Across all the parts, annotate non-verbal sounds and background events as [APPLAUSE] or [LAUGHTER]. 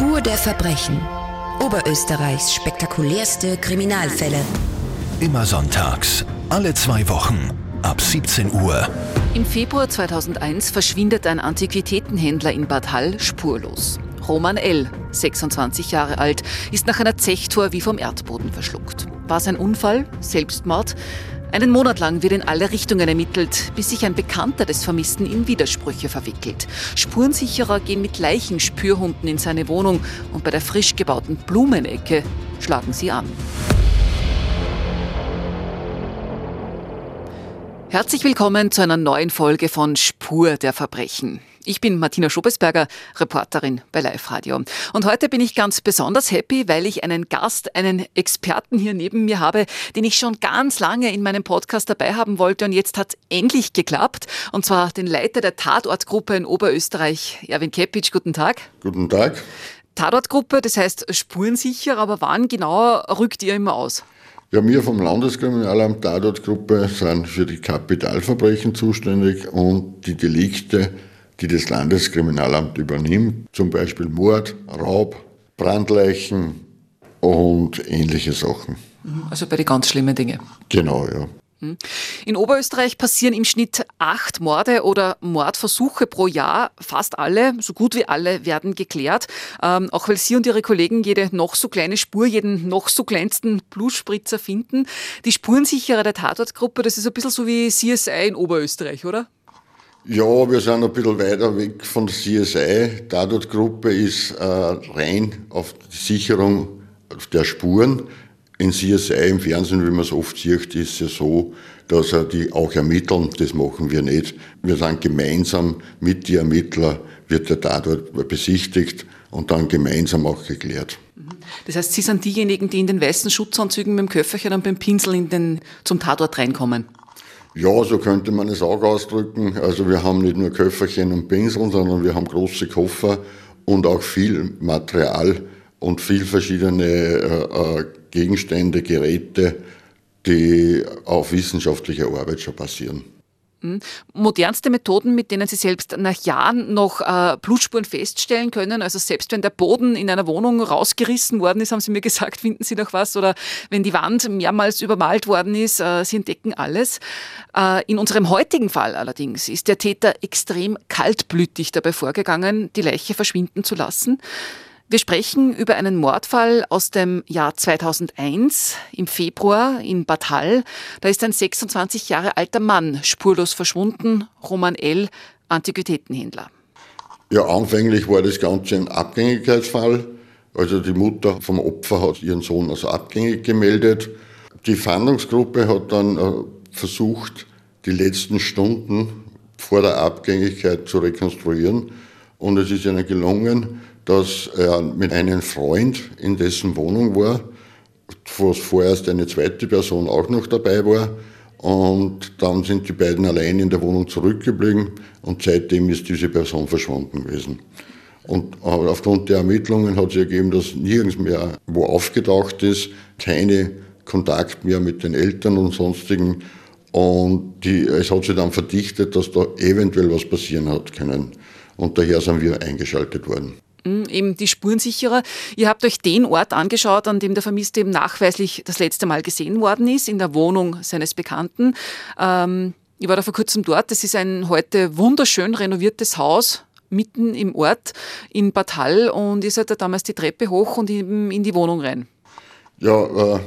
Spur der Verbrechen. Oberösterreichs spektakulärste Kriminalfälle. Immer sonntags, alle zwei Wochen, ab 17 Uhr. Im Februar 2001 verschwindet ein Antiquitätenhändler in Bad Hall spurlos. Roman L., 26 Jahre alt, ist nach einer Zechtor wie vom Erdboden verschluckt. War es ein Unfall? Selbstmord? Einen Monat lang wird in alle Richtungen ermittelt, bis sich ein Bekannter des Vermissten in Widersprüche verwickelt. Spurensicherer gehen mit Leichenspürhunden in seine Wohnung und bei der frisch gebauten Blumenecke schlagen sie an. Herzlich willkommen zu einer neuen Folge von Spur der Verbrechen. Ich bin Martina Schobesberger, Reporterin bei Live Radio. Und heute bin ich ganz besonders happy, weil ich einen Gast, einen Experten hier neben mir habe, den ich schon ganz lange in meinem Podcast dabei haben wollte. Und jetzt hat es endlich geklappt. Und zwar den Leiter der Tatortgruppe in Oberösterreich, Erwin Kepic. Guten Tag. Guten Tag. Tatortgruppe, das heißt spurensicher, aber wann genau rückt ihr immer aus? Ja, wir vom Landeskriminalamt Tatortgruppe sind für die Kapitalverbrechen zuständig und die Delikte, die das Landeskriminalamt übernimmt, zum Beispiel Mord, Raub, Brandleichen und ähnliche Sachen. Also bei den ganz schlimmen Dingen. Genau, ja. Hm. In Oberösterreich passieren im Schnitt acht Morde oder Mordversuche pro Jahr. Fast alle, so gut wie alle, werden geklärt. Ähm, auch weil Sie und Ihre Kollegen jede noch so kleine Spur, jeden noch so kleinsten Blutspritzer finden. Die Spurensicherer der Tatortgruppe, das ist ein bisschen so wie CSI in Oberösterreich, oder? Ja, wir sind ein bisschen weiter weg von der CSI. Tatortgruppe ist äh, rein auf die Sicherung der Spuren in CSI im Fernsehen, wie man es oft sieht, ist es ja so, dass er die auch ermitteln. Das machen wir nicht. Wir sind gemeinsam mit den Ermittlern, wird der Tatort besichtigt und dann gemeinsam auch geklärt. Das heißt, Sie sind diejenigen, die in den weißen Schutzanzügen mit dem Köfferchen und beim Pinsel in den, zum Tatort reinkommen? Ja, so könnte man es auch ausdrücken. Also wir haben nicht nur Köfferchen und Pinsel, sondern wir haben große Koffer und auch viel Material und viel verschiedene äh, äh Gegenstände, Geräte, die auf wissenschaftlicher Arbeit schon passieren. Hm. Modernste Methoden, mit denen Sie selbst nach Jahren noch äh, Blutspuren feststellen können. Also selbst wenn der Boden in einer Wohnung rausgerissen worden ist, haben Sie mir gesagt, [LAUGHS] finden Sie noch was. Oder wenn die Wand mehrmals übermalt worden ist, äh, Sie entdecken alles. Äh, in unserem heutigen Fall allerdings ist der Täter extrem kaltblütig dabei vorgegangen, die Leiche verschwinden zu lassen. Wir sprechen über einen Mordfall aus dem Jahr 2001 im Februar in Bad Hall. Da ist ein 26 Jahre alter Mann spurlos verschwunden, Roman L., Antiquitätenhändler. Ja, anfänglich war das Ganze ein Abgängigkeitsfall. Also die Mutter vom Opfer hat ihren Sohn als abgängig gemeldet. Die Fahndungsgruppe hat dann äh, versucht, die letzten Stunden vor der Abgängigkeit zu rekonstruieren. Und es ist ihnen gelungen, dass er mit einem Freund in dessen Wohnung war, wo vorerst eine zweite Person auch noch dabei war. Und dann sind die beiden allein in der Wohnung zurückgeblieben und seitdem ist diese Person verschwunden gewesen. Und aufgrund der Ermittlungen hat sich ergeben, dass nirgends mehr wo aufgetaucht ist, keine Kontakt mehr mit den Eltern und sonstigen. Und die, es hat sich dann verdichtet, dass da eventuell was passieren hat können. Und daher sind wir eingeschaltet worden. Hm, eben die Spurensicherer. Ihr habt euch den Ort angeschaut, an dem der Vermisste eben nachweislich das letzte Mal gesehen worden ist, in der Wohnung seines Bekannten. Ähm, ich war da vor kurzem dort. Das ist ein heute wunderschön renoviertes Haus mitten im Ort in Bad Hall und ihr seid da damals die Treppe hoch und eben in die Wohnung rein. Ja, äh,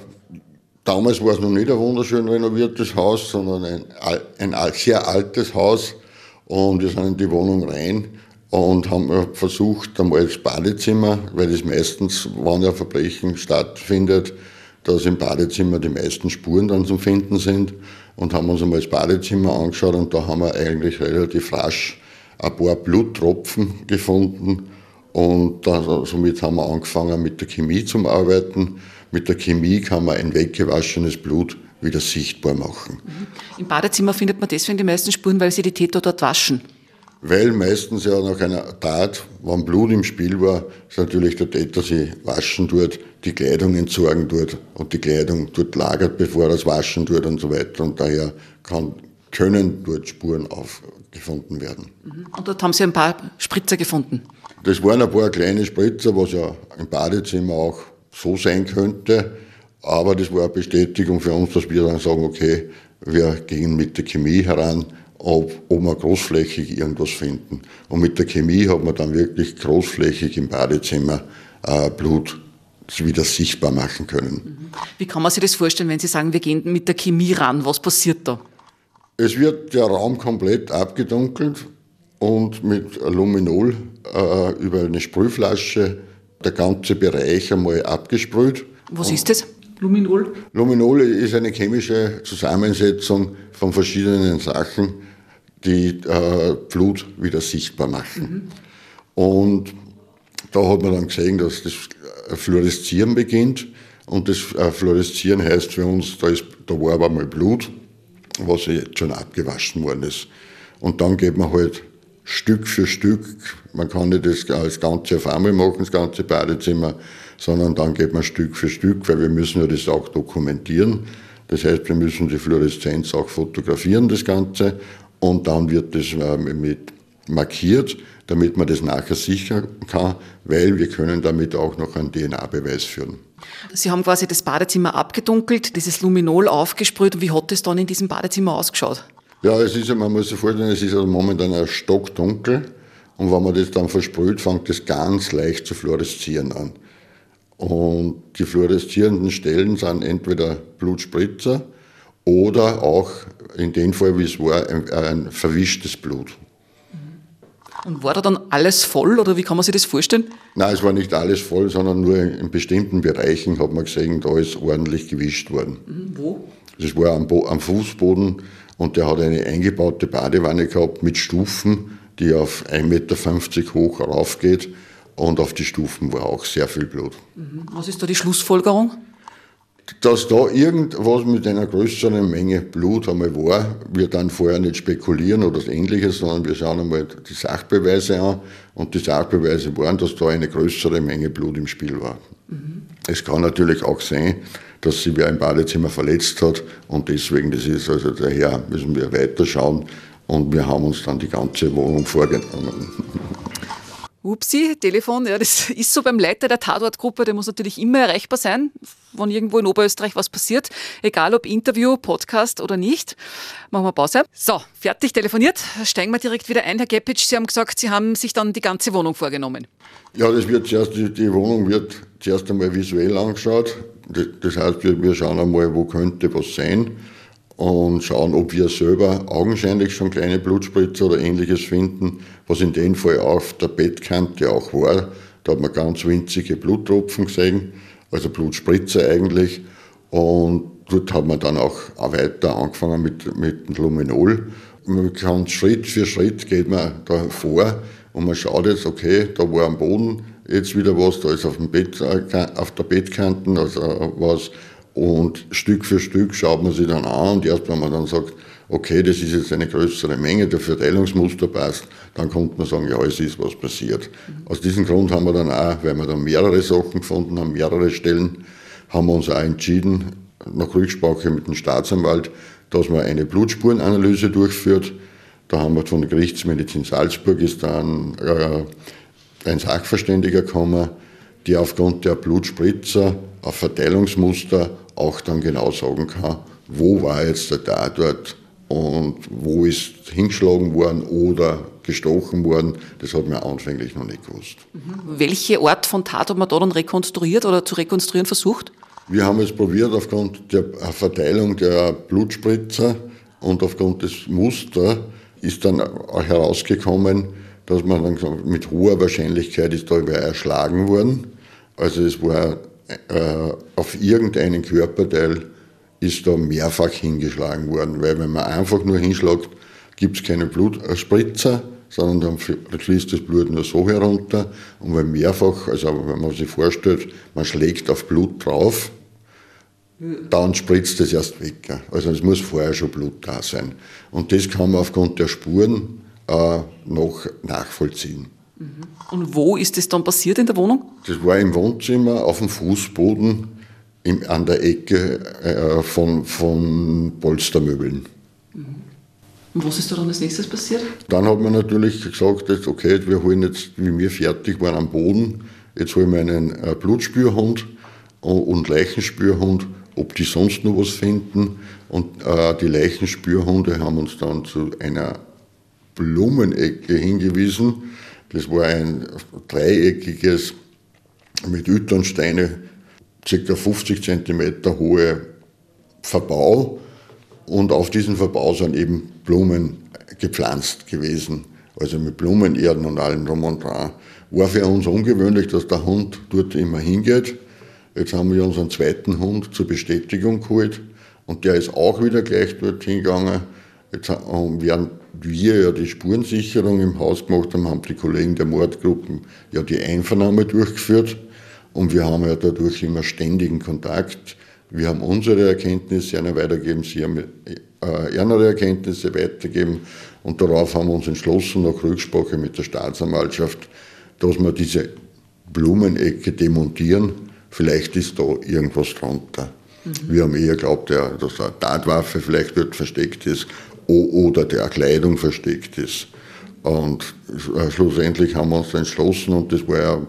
damals war es noch nicht ein wunderschön renoviertes Haus, sondern ein, ein sehr altes Haus und wir sind in die Wohnung rein und haben versucht, einmal das Badezimmer, weil es meistens, wenn ja Verbrechen stattfindet, dass im Badezimmer die meisten Spuren dann zum Finden sind und haben uns einmal das Badezimmer angeschaut und da haben wir eigentlich relativ rasch ein paar Bluttropfen gefunden und da, somit haben wir angefangen mit der Chemie zu arbeiten. Mit der Chemie kann man ein weggewaschenes Blut wieder sichtbar machen. Mhm. Im Badezimmer findet man deswegen die meisten Spuren, weil sie die Täter dort waschen weil meistens ja nach einer Tat, wenn Blut im Spiel war, ist natürlich der Täter sie waschen tut, die Kleidung entsorgen tut und die Kleidung dort lagert, bevor er es waschen tut und so weiter. Und daher kann können dort Spuren aufgefunden werden. Und dort haben Sie ein paar Spritzer gefunden. Das waren ein paar kleine Spritzer, was ja im Badezimmer auch so sein könnte. Aber das war eine Bestätigung für uns, dass wir dann sagen, okay, wir gehen mit der Chemie heran, ob, ob wir großflächig irgendwas finden. Und mit der Chemie hat man dann wirklich großflächig im Badezimmer äh, Blut wieder sichtbar machen können. Wie kann man sich das vorstellen, wenn Sie sagen, wir gehen mit der Chemie ran? Was passiert da? Es wird der Raum komplett abgedunkelt und mit Luminol äh, über eine Sprühflasche der ganze Bereich einmal abgesprüht. Was ist das? Luminol? Luminol ist eine chemische Zusammensetzung von verschiedenen Sachen, die äh, Blut wieder sichtbar machen. Mhm. Und da hat man dann gesehen, dass das Fluoreszieren beginnt. Und das äh, Fluoreszieren heißt für uns, da, ist, da war aber mal Blut, was jetzt schon abgewaschen worden ist. Und dann geht man halt Stück für Stück, man kann nicht das, das Ganze auf einmal machen, das ganze Badezimmer, sondern dann geht man Stück für Stück, weil wir müssen ja das auch dokumentieren. Das heißt, wir müssen die Fluoreszenz auch fotografieren, das Ganze, und dann wird das äh, mit markiert, damit man das nachher sichern kann, weil wir können damit auch noch einen DNA-Beweis führen. Sie haben quasi das Badezimmer abgedunkelt, dieses Luminol aufgesprüht. Wie hat es dann in diesem Badezimmer ausgeschaut? Ja, es ist, man muss sich vorstellen, es ist also momentan ein stockdunkel und wenn man das dann versprüht, fängt es ganz leicht zu fluoreszieren an. Und die fluoreszierenden Stellen sind entweder Blutspritzer oder auch in dem Fall, wie es war, ein, ein verwischtes Blut. Und war da dann alles voll oder wie kann man sich das vorstellen? Nein, es war nicht alles voll, sondern nur in bestimmten Bereichen hat man gesehen, da ist ordentlich gewischt worden. Mhm, wo? Das war am, am Fußboden und der hat eine eingebaute Badewanne gehabt mit Stufen, die auf 1,50 Meter hoch raufgeht. Und auf die Stufen war auch sehr viel Blut. Mhm. Was ist da die Schlussfolgerung? Dass da irgendwas mit einer größeren Menge Blut einmal war, wir dann vorher nicht spekulieren oder ähnliches, sondern wir schauen einmal die Sachbeweise an. Und die Sachbeweise waren, dass da eine größere Menge Blut im Spiel war. Mhm. Es kann natürlich auch sein, dass sich wer im Badezimmer verletzt hat und deswegen, das ist also daher, müssen wir weiterschauen und wir haben uns dann die ganze Wohnung vorgenommen. [LAUGHS] Upsi, Telefon, ja, das [LAUGHS] ist so beim Leiter der Tatortgruppe, der muss natürlich immer erreichbar sein, wenn irgendwo in Oberösterreich was passiert, egal ob Interview, Podcast oder nicht. Machen wir Pause. So, fertig telefoniert. Steigen wir direkt wieder ein, Herr Gepitsch. Sie haben gesagt, Sie haben sich dann die ganze Wohnung vorgenommen. Ja, das wird zuerst, die, Wohnung wird zuerst einmal visuell angeschaut. Das heißt, wir schauen einmal, wo könnte was sein und schauen, ob wir selber augenscheinlich schon kleine Blutspritzer oder ähnliches finden, was in dem Fall auf der Bettkante auch war. Da hat man ganz winzige Bluttropfen gesehen, also Blutspritzer eigentlich. Und dort hat man dann auch weiter angefangen mit, mit Luminol. Man kann Schritt für Schritt geht man da vor und man schaut jetzt, okay, da war am Boden jetzt wieder was, da ist auf, dem Bett, äh, auf der Bettkanten also was und Stück für Stück schaut man sich dann an und erst wenn man dann sagt, okay, das ist jetzt eine größere Menge, der Verteilungsmuster passt, dann kommt man sagen, ja, es ist was passiert. Mhm. Aus diesem Grund haben wir dann auch, weil wir dann mehrere Sachen gefunden haben, mehrere Stellen, haben wir uns auch entschieden, nach Rücksprache mit dem Staatsanwalt, dass man eine Blutspurenanalyse durchführt. Da haben wir von der Gerichtsmedizin Salzburg ist dann äh, ein Sachverständiger gekommen, der aufgrund der Blutspritzer auf Verteilungsmuster auch dann genau sagen kann, wo war jetzt der Tatort und wo ist hingeschlagen worden oder gestochen worden. Das hat man anfänglich noch nicht gewusst. Mhm. Welche Art von Tat hat man da dann rekonstruiert oder zu rekonstruieren versucht? Wir haben es probiert aufgrund der Verteilung der Blutspritzer und aufgrund des Musters ist dann herausgekommen, dass man dann gesagt, mit hoher Wahrscheinlichkeit ist da wer erschlagen worden. Also es war äh, auf irgendeinen Körperteil ist da mehrfach hingeschlagen worden, weil wenn man einfach nur hinschlägt, gibt es keine Blutspritzer, sondern dann fließt das Blut nur so herunter. Und wenn mehrfach, also wenn man sich vorstellt, man schlägt auf Blut drauf, dann spritzt es erst weg. Also es muss vorher schon Blut da sein. Und das kann man aufgrund der Spuren äh, noch nachvollziehen. Und wo ist das dann passiert in der Wohnung? Das war im Wohnzimmer auf dem Fußboden im, an der Ecke äh, von, von Polstermöbeln. Und was ist da dann als nächstes passiert? Dann hat man natürlich gesagt, jetzt, okay, wir holen jetzt, wie wir fertig waren am Boden, jetzt holen wir einen äh, Blutspürhund und Leichenspürhund, ob die sonst noch was finden. Und äh, die Leichenspürhunde haben uns dann zu einer Blumenecke hingewiesen. Das war ein dreieckiges, mit Ytternsteine, ca. 50 cm hohe Verbau. Und auf diesem Verbau sind eben Blumen gepflanzt gewesen. Also mit Blumenerden und allem drum und dran. War für uns ungewöhnlich, dass der Hund dort immer hingeht. Jetzt haben wir unseren zweiten Hund zur Bestätigung geholt und der ist auch wieder gleich dorthin gegangen. Jetzt, während wir ja die Spurensicherung im Haus gemacht haben, haben die Kollegen der Mordgruppen ja die Einvernahme durchgeführt und wir haben ja dadurch immer ständigen Kontakt. Wir haben unsere Erkenntnisse einer weitergegeben, sie haben äh, ihre Erkenntnisse weitergegeben und darauf haben wir uns entschlossen, nach Rücksprache mit der Staatsanwaltschaft, dass wir diese Blumenecke demontieren. Vielleicht ist da irgendwas drunter. Mhm. Wir haben eher geglaubt, dass eine Tatwaffe vielleicht dort versteckt ist oder der Kleidung versteckt ist. Und äh, schlussendlich haben wir uns entschlossen, und das war ja,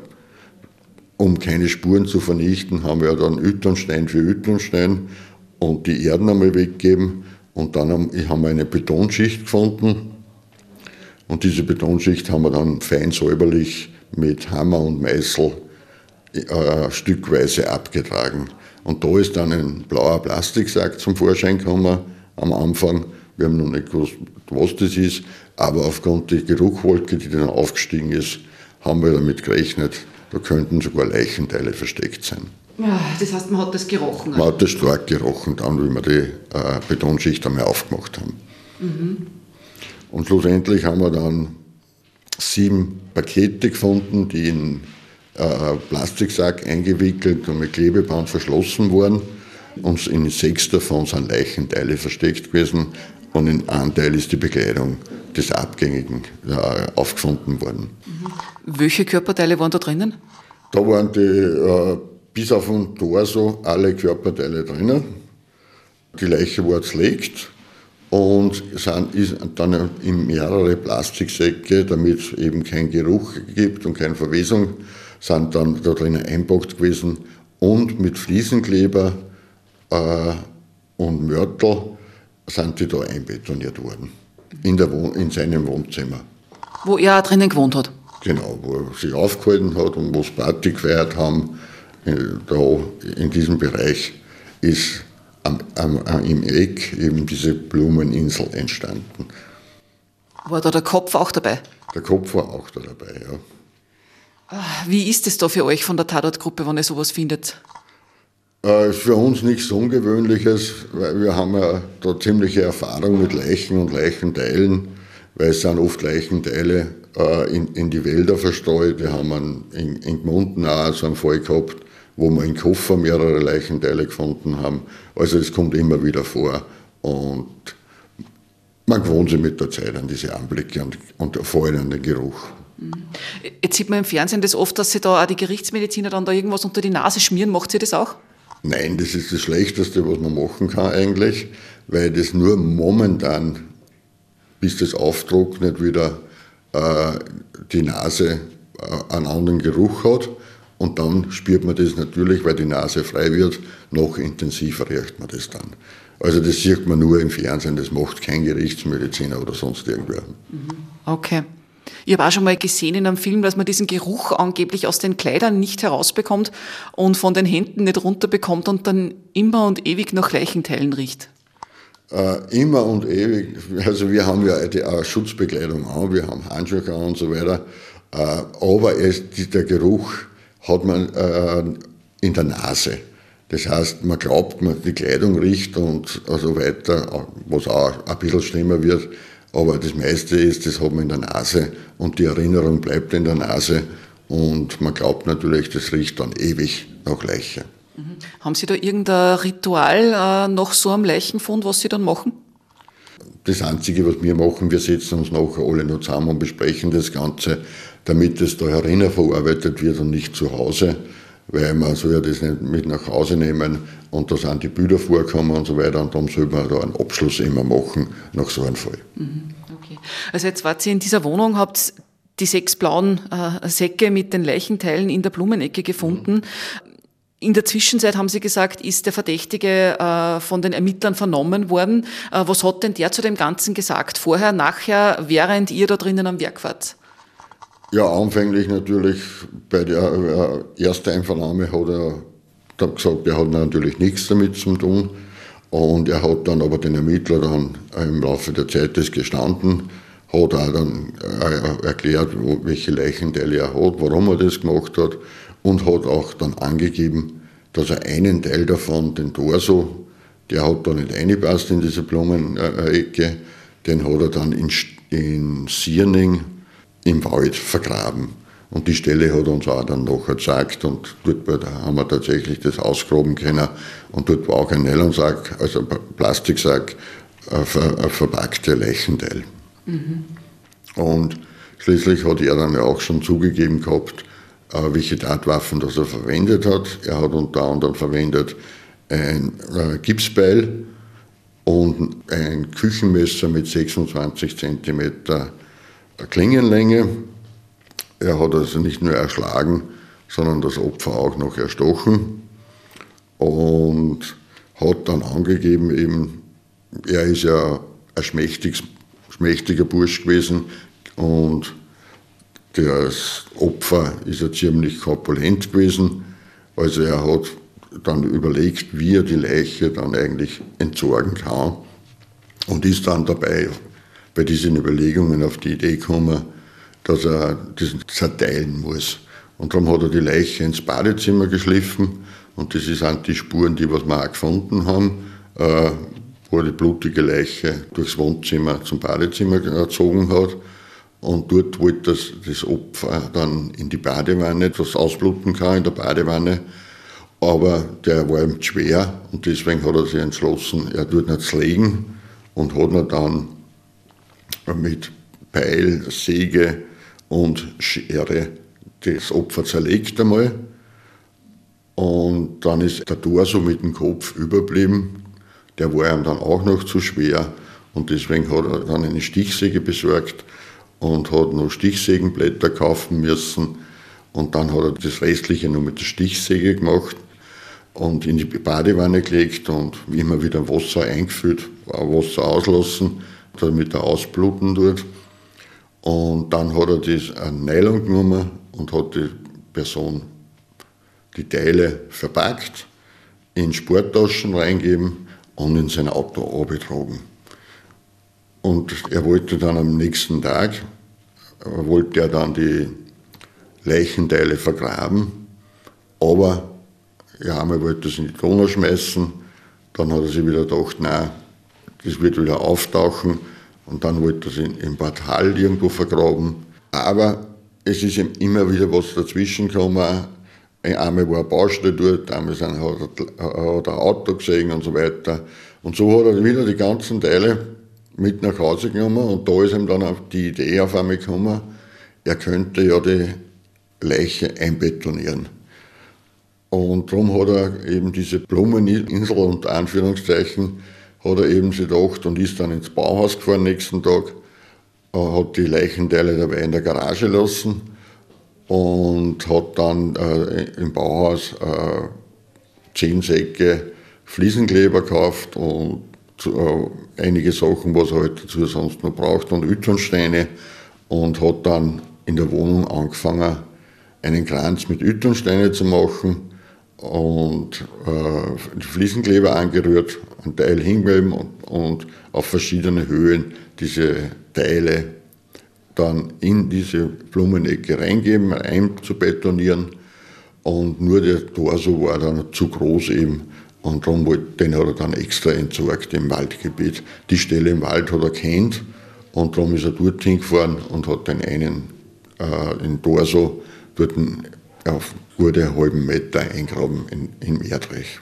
um keine Spuren zu vernichten, haben wir dann Ytternstein für Ytternstein und die Erden einmal weggegeben. Und dann haben wir eine Betonschicht gefunden. Und diese Betonschicht haben wir dann fein säuberlich mit Hammer und Meißel äh, stückweise abgetragen. Und da ist dann ein blauer Plastiksack zum Vorschein gekommen am Anfang. Wir haben noch nicht gewusst, was das ist, aber aufgrund der Geruchwolke, die dann aufgestiegen ist, haben wir damit gerechnet, da könnten sogar Leichenteile versteckt sein. Ja, das heißt, man hat das gerochen? Man hat das stark gerochen, dann, wie wir die äh, Betonschicht einmal aufgemacht haben. Mhm. Und schlussendlich haben wir dann sieben Pakete gefunden, die in äh, Plastiksack eingewickelt und mit Klebeband verschlossen waren. Und in sechs davon sind Leichenteile versteckt gewesen und in einem Teil ist die Bekleidung des Abgängigen äh, aufgefunden worden. Mhm. Welche Körperteile waren da drinnen? Da waren die, äh, bis auf den Torso alle Körperteile drinnen. Die Leiche war zerlegt und sind, ist dann in mehrere Plastiksäcke, damit es eben keinen Geruch gibt und keine Verwesung, sind dann da drinnen einpackt gewesen und mit Fliesenkleber äh, und Mörtel sind die da einbetoniert worden. In, der Wohn in seinem Wohnzimmer. Wo er drinnen gewohnt hat? Genau, wo er sich aufgehalten hat und wo es Party gefeiert haben. Äh, da in diesem Bereich ist am, am, im Eck eben diese Blumeninsel entstanden. War da der Kopf auch dabei? Der Kopf war auch da dabei, ja. Ah, wie ist es da für euch von der Tatortgruppe, wenn ihr sowas findet? Äh, für uns nichts Ungewöhnliches, weil wir haben ja da ziemliche Erfahrung mit Leichen und Leichenteilen, weil es sind oft Leichenteile äh, in, in die Wälder verstreut. Wir haben einen, in, in Gmunden auch so einen Fall gehabt, wo wir im Koffer mehrere Leichenteile gefunden haben. Also es kommt immer wieder vor und man gewohnt sich mit der Zeit an diese Anblicke und, und vor allem an den Geruch. Jetzt sieht man im Fernsehen das oft, dass sie da auch die Gerichtsmediziner dann da irgendwas unter die Nase schmieren. Macht sie das auch? Nein, das ist das Schlechteste, was man machen kann eigentlich, weil das nur momentan, bis das auftrocknet, wieder äh, die Nase äh, einen anderen Geruch hat. Und dann spürt man das natürlich, weil die Nase frei wird, noch intensiver riecht man das dann. Also das sieht man nur im Fernsehen, das macht kein Gerichtsmediziner oder sonst irgendwer. Okay. Ich habe auch schon mal gesehen in einem Film, dass man diesen Geruch angeblich aus den Kleidern nicht herausbekommt und von den Händen nicht runterbekommt und dann immer und ewig nach Leichenteilen riecht. Äh, immer und ewig. Also wir haben ja die äh, Schutzbekleidung an, wir haben Handschuhe an und so weiter. Äh, aber es, der Geruch hat man äh, in der Nase. Das heißt, man glaubt, man die Kleidung riecht und so weiter, was auch ein bisschen schlimmer wird. Aber das meiste ist, das hat man in der Nase und die Erinnerung bleibt in der Nase und man glaubt natürlich, das riecht dann ewig nach Leiche. Mhm. Haben Sie da irgendein Ritual äh, nach so einem Leichenfund, was Sie dann machen? Das Einzige, was wir machen, wir setzen uns nachher alle noch zusammen und besprechen das Ganze, damit es da herinnen verarbeitet wird und nicht zu Hause, weil man soll ja das nicht mit nach Hause nehmen und da sind die Bilder vorkommen und so weiter und darum soll man da einen Abschluss immer machen nach so einem Fall. Mhm, okay. Also jetzt wart ihr in dieser Wohnung, habt die sechs blauen äh, Säcke mit den Leichenteilen in der Blumenecke gefunden. In der Zwischenzeit haben Sie gesagt, ist der Verdächtige äh, von den Ermittlern vernommen worden. Äh, was hat denn der zu dem Ganzen gesagt? Vorher, nachher, während ihr da drinnen am Werk wart? Ja, anfänglich natürlich bei der äh, ersten Einvernahme hat er dann gesagt, er hat natürlich nichts damit zu tun. Und er hat dann aber den Ermittler dann im Laufe der Zeit das gestanden, hat auch dann äh, erklärt, welche Leichenteile er hat, warum er das gemacht hat und hat auch dann angegeben, dass er einen Teil davon, den Torso, der hat da nicht reingepasst in diese Blumenecke, den hat er dann in Sierning im Wald vergraben. Und die Stelle hat uns auch dann nachher gezeigt und dort haben wir tatsächlich das ausgraben können. Und dort war auch ein Nylonsack, also ein Plastiksack, ein verpackter Leichenteil. Mhm. Und schließlich hat er dann ja auch schon zugegeben gehabt, äh, welche Tatwaffen das er verwendet hat. Er hat unter anderem verwendet ein äh, Gipsbeil und ein Küchenmesser mit 26 cm Klingenlänge. Er hat also nicht nur erschlagen, sondern das Opfer auch noch erstochen und hat dann angegeben, eben, er ist ja ein schmächtiges, schmächtiger Bursch gewesen und das Opfer ist ja ziemlich korpulent gewesen. Also er hat dann überlegt, wie er die Leiche dann eigentlich entsorgen kann und ist dann dabei bei diesen Überlegungen auf die Idee gekommen, dass er das zerteilen muss. Und darum hat er die Leiche ins Badezimmer geschliffen und das sind die Spuren, die was wir auch gefunden haben, äh, wo er die blutige Leiche durchs Wohnzimmer zum Badezimmer gezogen hat. Und dort wollte das, das Opfer dann in die Badewanne, das ausbluten kann in der Badewanne. Aber der war ihm schwer und deswegen hat er sich entschlossen, er tut nicht legen und hat ihn dann mit Beil, Säge und Schere das Opfer zerlegt einmal. Und dann ist der Torso mit dem Kopf überblieben. Der war ihm dann auch noch zu schwer und deswegen hat er dann eine Stichsäge besorgt und hat noch Stichsägenblätter kaufen müssen. Und dann hat er das Restliche noch mit der Stichsäge gemacht und in die Badewanne gelegt und immer wieder Wasser eingefüllt, Wasser auslassen damit er ausbluten tut. Und dann hat er das ein Nylon genommen und hat die Person die Teile verpackt, in Sporttaschen reingeben und in sein Auto abgetragen. Und er wollte dann am nächsten Tag, wollte er dann die Leichenteile vergraben, aber ja, einmal wollte es in die Donau schmeißen, dann hat er sich wieder gedacht, nein, das wird wieder auftauchen und dann wollte er es im Portal irgendwo vergraben. Aber es ist immer wieder was dazwischen gekommen. Einmal war eine Baustelle dort, einmal hat er, hat er ein Auto gesehen und so weiter. Und so hat er wieder die ganzen Teile mit nach Hause genommen und da ist ihm dann auch die Idee auf einmal gekommen, er könnte ja die Leiche einbetonieren. Und darum hat er eben diese Blumeninsel unter Anführungszeichen hat er eben sich gedacht und ist dann ins Bauhaus gefahren nächsten Tag, äh, hat die Leichenteile dabei in der Garage lassen und hat dann äh, im Bauhaus äh, zehn Säcke Fliesenkleber gekauft und äh, einige Sachen, was er halt dazu sonst noch braucht und Ütonsteine und hat dann in der Wohnung angefangen, einen Kranz mit Ütonsteinen zu machen und äh, Fliesenkleber angerührt, einen Teil hingeben und, und auf verschiedene Höhen diese Teile dann in diese Blumenecke reingeben, einzubetonieren. Und nur der Torso war dann zu groß eben. Und darum den hat er dann extra entsorgt im Waldgebiet. Die Stelle im Wald hat er kennt und darum ist er dorthin gefahren und hat den einen äh, den Torso dort auf gute halben Meter eingraben in, im Erdreich.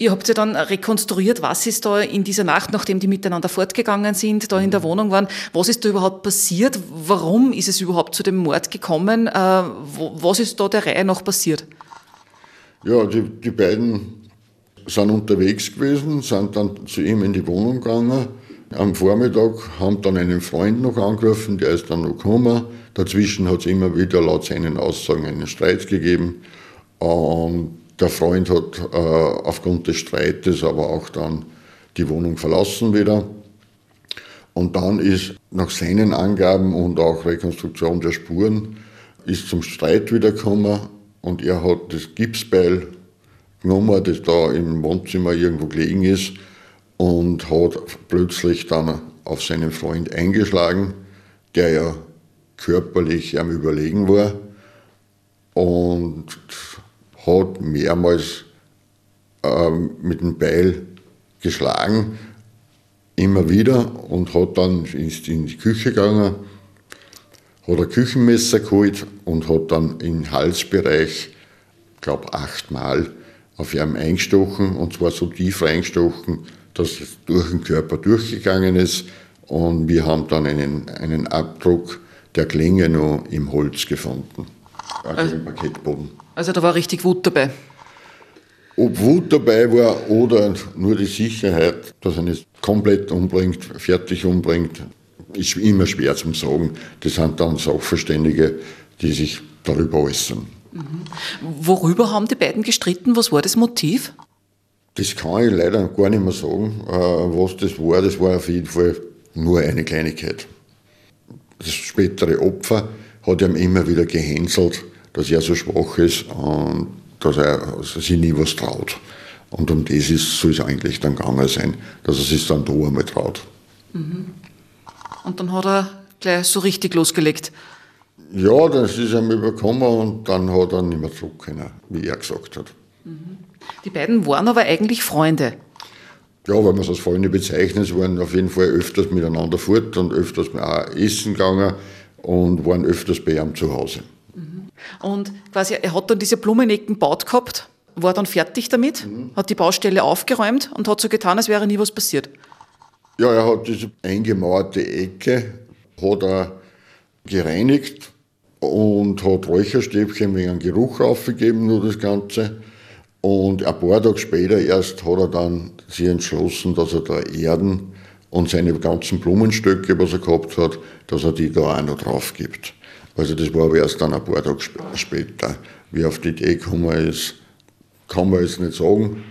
Ihr habt ja dann rekonstruiert, was ist da in dieser Nacht, nachdem die miteinander fortgegangen sind, da in der Wohnung waren, was ist da überhaupt passiert? Warum ist es überhaupt zu dem Mord gekommen? Äh, was ist da der Reihe noch passiert? Ja, die, die beiden sind unterwegs gewesen, sind dann zu ihm in die Wohnung gegangen. Am Vormittag haben dann einen Freund noch angerufen, der ist dann noch gekommen. Dazwischen hat es immer wieder laut seinen Aussagen einen Streit gegeben. Und der Freund hat äh, aufgrund des Streites aber auch dann die Wohnung verlassen wieder. Und dann ist nach seinen Angaben und auch Rekonstruktion der Spuren ist zum Streit wiedergekommen und er hat das Gipsbeil genommen, das da im Wohnzimmer irgendwo gelegen ist und hat plötzlich dann auf seinen Freund eingeschlagen, der ja körperlich am Überlegen war und hat mehrmals ähm, mit dem Beil geschlagen, immer wieder und hat dann in die Küche gegangen, hat ein Küchenmesser geholt und hat dann im Halsbereich, ich glaube achtmal, auf ihm eingestochen und zwar so tief eingestochen, dass es durch den Körper durchgegangen ist. Und wir haben dann einen, einen Abdruck der Klinge noch im Holz gefunden, also, also im Parkettboden. Also da war richtig Wut dabei. Ob Wut dabei war oder nur die Sicherheit, dass er nicht komplett umbringt, fertig umbringt, ist immer schwer zu sagen. Das sind dann Sachverständige, die sich darüber äußern. Mhm. Worüber haben die beiden gestritten? Was war das Motiv? Das kann ich leider gar nicht mehr sagen, äh, was das war. Das war auf jeden Fall nur eine Kleinigkeit. Das spätere Opfer hat ihm immer wieder gehänselt, dass er so schwach ist und dass er sich nie was traut. Und um das ist, soll es eigentlich dann gegangen sein, dass er sich dann da einmal traut. Mhm. Und dann hat er gleich so richtig losgelegt. Ja, das ist ihm überkommen und dann hat er nicht mehr zurück können, wie er gesagt hat. Mhm. Die beiden waren aber eigentlich Freunde. Ja, wenn man es als Freunde bezeichnet, sie waren auf jeden Fall öfters miteinander fort und öfters auch essen gegangen und waren öfters bei ihm zu Hause. Und quasi, er hat dann diese Blumenecken gebaut gehabt, war dann fertig damit, mhm. hat die Baustelle aufgeräumt und hat so getan, als wäre nie was passiert. Ja, er hat diese eingemauerte Ecke hat er gereinigt und hat Räucherstäbchen wegen Geruch aufgegeben, nur das Ganze. Und ein paar Tage später erst hat er dann sich entschlossen, dass er da Erden und seine ganzen Blumenstöcke, was er gehabt hat, dass er die da auch noch drauf gibt. Also das war aber erst dann ein paar Tage später. Wie auf die Idee gekommen ist, kann man jetzt nicht sagen.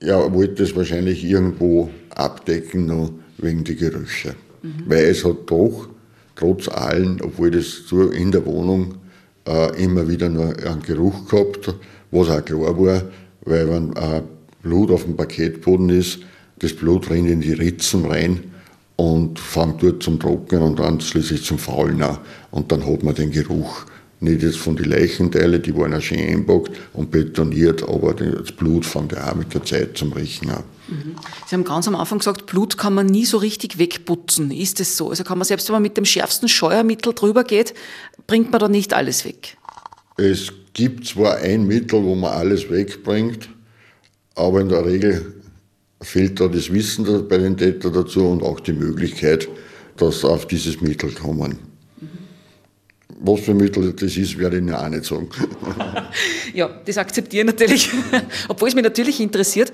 Er wollte es wahrscheinlich irgendwo abdecken, noch wegen der Gerüche. Mhm. Weil es hat doch, trotz allem, obwohl das in der Wohnung äh, immer wieder nur einen Geruch gehabt, was auch klar war, weil wenn äh, Blut auf dem Paketboden ist, das Blut rennt in die Ritzen rein und fängt dort zum Trocknen und dann schließlich zum Faulen an. Und dann hat man den Geruch nicht jetzt von den Leichenteilen, die waren auch schön einpackt und betoniert, aber das Blut fängt ja auch mit der Zeit zum Riechen an. Mhm. Sie haben ganz am Anfang gesagt, Blut kann man nie so richtig wegputzen. Ist es so? Also kann man selbst, wenn man mit dem schärfsten Scheuermittel drüber geht, bringt man da nicht alles weg? Es gibt zwar ein Mittel, wo man alles wegbringt, aber in der Regel fehlt da das Wissen bei den Tätern dazu und auch die Möglichkeit, dass sie auf dieses Mittel kommen. Was für Mittel das ist, werde ich Ihnen auch nicht sagen. [LAUGHS] ja, das akzeptiere ich natürlich, [LAUGHS] obwohl es mich natürlich interessiert.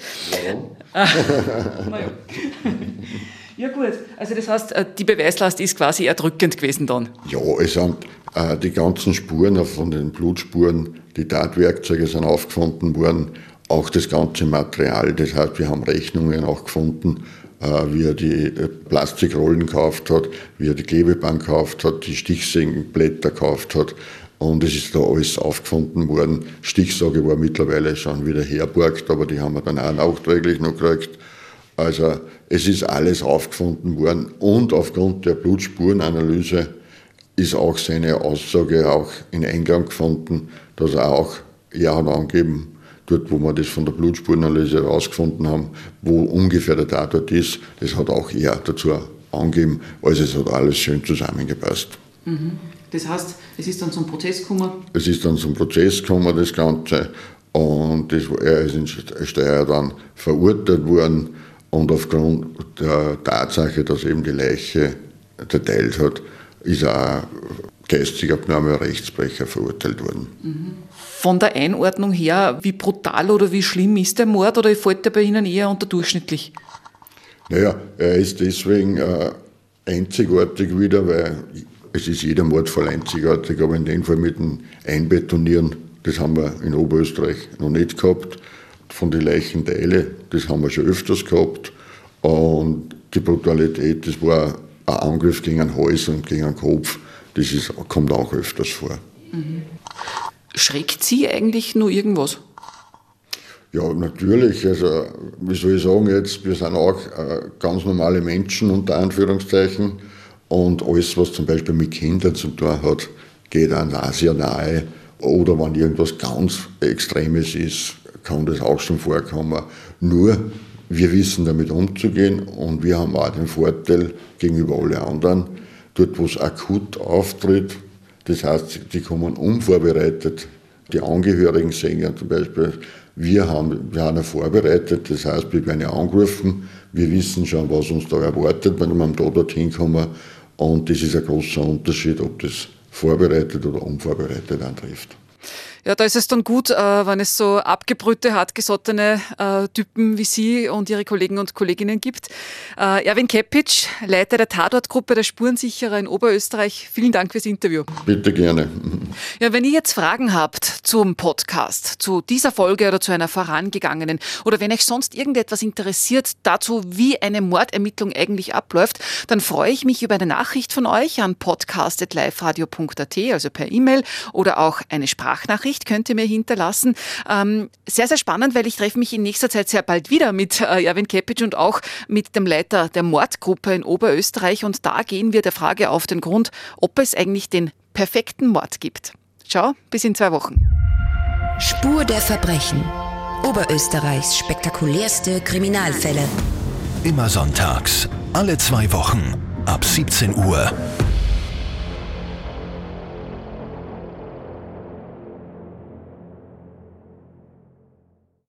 Ja. naja. Ja gut, also das heißt, äh, die Beweislast ist quasi erdrückend gewesen dann. Ja, es sind äh, die ganzen Spuren von den Blutspuren, die Tatwerkzeuge sind aufgefunden worden auch das ganze Material. Das heißt, wir haben Rechnungen auch gefunden, äh, wie er die äh, Plastikrollen gekauft hat, wie er die Klebeband gekauft hat, die Stichsägenblätter gekauft hat. Und es ist da alles aufgefunden worden. Stichsage war mittlerweile schon wieder herborgt, aber die haben wir dann auch nachträglich noch gekriegt. Also es ist alles aufgefunden worden und aufgrund der Blutspurenanalyse ist auch seine Aussage auch in Eingang gefunden, dass er auch, er hat angegeben, dort wo wir das von der Blutspurenanalyse herausgefunden haben, wo ungefähr der Tatort ist, das hat auch er dazu angegeben. Also es hat alles schön zusammengepasst. Mhm. Das heißt, es ist dann zum Prozess gekommen? Es ist dann zum Prozess gekommen, das Ganze. Und das, er ist in Steyr dann verurteilt worden. Und aufgrund der Tatsache, dass eben die Leiche zerteilt hat, ist auch geistig abnorme Rechtsbrecher verurteilt worden. Von der Einordnung her, wie brutal oder wie schlimm ist der Mord oder fällt der bei Ihnen eher unterdurchschnittlich? Naja, er ist deswegen äh, einzigartig wieder, weil es ist jeder Mordfall einzigartig, aber in dem Fall mit dem Einbetonieren, das haben wir in Oberösterreich noch nicht gehabt. Von den Leichenteile, das haben wir schon öfters gehabt. Und die Brutalität, das war ein Angriff gegen einen Hals und gegen einen Kopf, das ist, kommt auch öfters vor. Mhm. Schreckt Sie eigentlich nur irgendwas? Ja, natürlich. Also, wie soll ich sagen jetzt, wir sind auch äh, ganz normale Menschen unter Anführungszeichen. Und alles, was zum Beispiel mit Kindern zu tun hat, geht an sehr nahe. Oder wenn irgendwas ganz Extremes ist, kann das auch schon vorkommen. Nur, wir wissen damit umzugehen und wir haben auch den Vorteil gegenüber allen anderen, dort wo es akut auftritt, das heißt, die kommen unvorbereitet, die Angehörigen sehen ja zum Beispiel, wir haben, wir haben ja vorbereitet, das heißt, wir werden ja angerufen, wir wissen schon, was uns da erwartet, wenn wir da dorthin kommen und das ist ein großer Unterschied, ob das vorbereitet oder unvorbereitet antrifft. Ja, da ist es dann gut, äh, wenn es so abgebrühte, hartgesottene äh, Typen wie Sie und Ihre Kollegen und Kolleginnen gibt. Äh, Erwin Kepic, Leiter der Tatortgruppe der Spurensicherer in Oberösterreich, vielen Dank fürs Interview. Bitte gerne. Ja, wenn ihr jetzt Fragen habt zum Podcast, zu dieser Folge oder zu einer vorangegangenen oder wenn euch sonst irgendetwas interessiert dazu, wie eine Mordermittlung eigentlich abläuft, dann freue ich mich über eine Nachricht von euch an podcast.liferadio.at, also per E-Mail oder auch eine Sprachnachricht Nachricht könnt ihr mir hinterlassen. Ähm, sehr, sehr spannend, weil ich treffe mich in nächster Zeit sehr bald wieder mit äh, Erwin Kepic und auch mit dem Leiter der Mordgruppe in Oberösterreich. Und da gehen wir der Frage auf den Grund, ob es eigentlich den perfekten Mord gibt. Ciao, bis in zwei Wochen. Spur der Verbrechen. Oberösterreichs spektakulärste Kriminalfälle. Immer sonntags, alle zwei Wochen, ab 17 Uhr